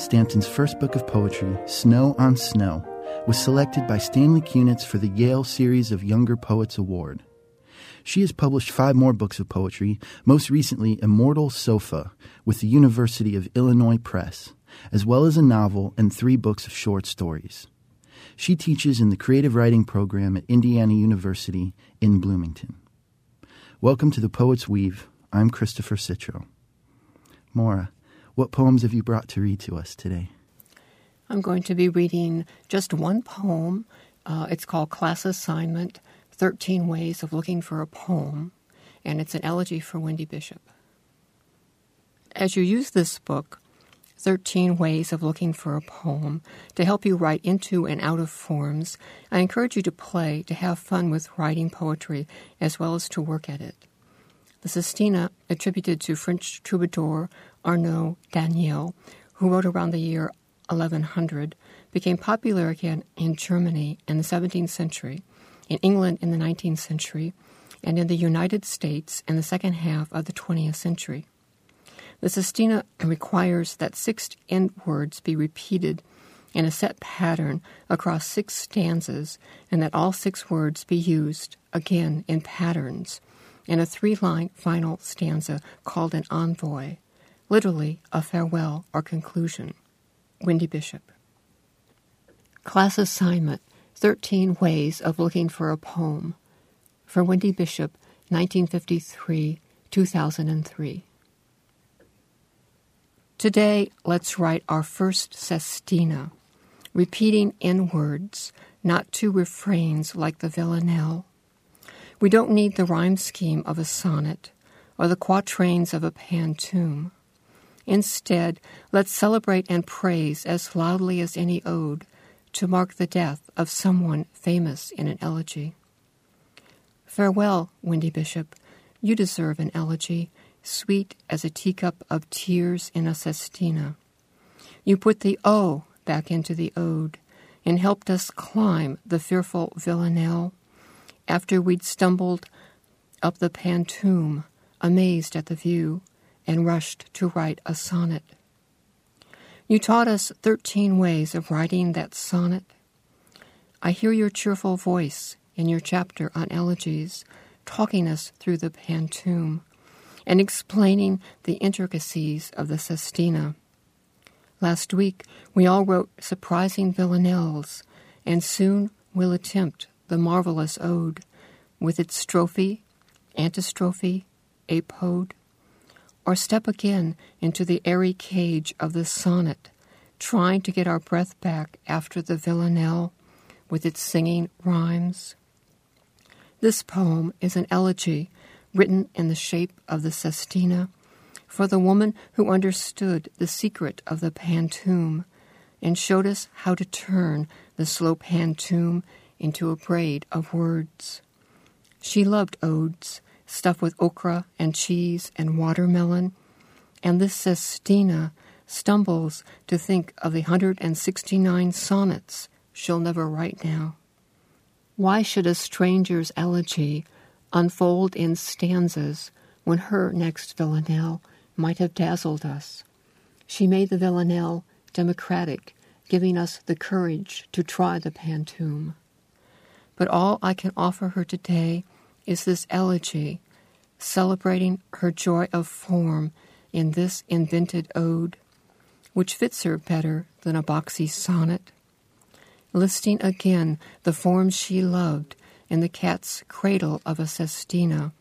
Stanton's first book of poetry, Snow on Snow, was selected by Stanley Kunitz for the Yale Series of Younger Poets Award. She has published five more books of poetry, most recently Immortal Sofa with the University of Illinois Press, as well as a novel and three books of short stories. She teaches in the creative writing program at Indiana University in Bloomington. Welcome to the Poet's Weave. I'm Christopher Citro. Maura, what poems have you brought to read to us today? I'm going to be reading just one poem. Uh, it's called Class Assignment 13 Ways of Looking for a Poem, and it's an elegy for Wendy Bishop. As you use this book, 13 Ways of Looking for a Poem, to help you write into and out of forms, I encourage you to play, to have fun with writing poetry, as well as to work at it. The Sestina, attributed to French troubadour Arnaut Daniel, who wrote around the year 1100, became popular again in Germany in the 17th century, in England in the 19th century, and in the United States in the second half of the 20th century. The Sestina requires that six end words be repeated in a set pattern across six stanzas, and that all six words be used again in patterns in a three line final stanza called an envoy, literally a farewell or conclusion. Wendy Bishop. Class assignment 13 Ways of Looking for a Poem. For Wendy Bishop, 1953 2003. Today, let's write our first sestina, repeating in words, not two refrains like the villanelle we don't need the rhyme scheme of a sonnet or the quatrains of a pantoum. Instead, let's celebrate and praise as loudly as any ode to mark the death of someone famous in an elegy. Farewell, Wendy Bishop. You deserve an elegy, sweet as a teacup of tears in a sestina. You put the O back into the ode and helped us climb the fearful villanelle after we'd stumbled up the pantoum, amazed at the view, and rushed to write a sonnet. You taught us thirteen ways of writing that sonnet. I hear your cheerful voice in your chapter on elegies, talking us through the pantoum and explaining the intricacies of the sestina. Last week, we all wrote surprising villanelles, and soon we'll attempt the marvelous ode, with its strophe, antistrophe, epode, or step again into the airy cage of the sonnet, trying to get our breath back after the villanelle with its singing rhymes. This poem is an elegy written in the shape of the sestina for the woman who understood the secret of the pantoum and showed us how to turn the slow pantoum into a braid of words. She loved odes, stuffed with okra and cheese and watermelon, and this Sestina stumbles to think of the 169 sonnets she'll never write now. Why should a stranger's elegy unfold in stanzas when her next villanelle might have dazzled us? She made the villanelle democratic, giving us the courage to try the pantoum. But all I can offer her today is this elegy, celebrating her joy of form in this invented ode, which fits her better than a boxy sonnet. Listing again the forms she loved in the cat's cradle of a sestina,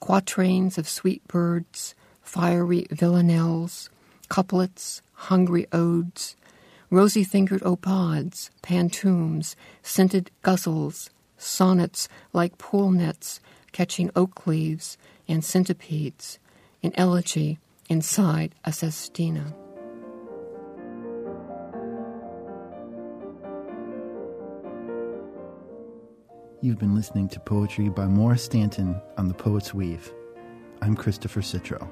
quatrains of sweet birds, fiery villanelles, couplets, hungry odes, rosy fingered epodes, pantoums, scented ghazals, sonnets like pool nets catching oak leaves and centipedes, an elegy inside a sestina. You've been listening to poetry by Maura Stanton on The Poet's Weave. I'm Christopher Citro.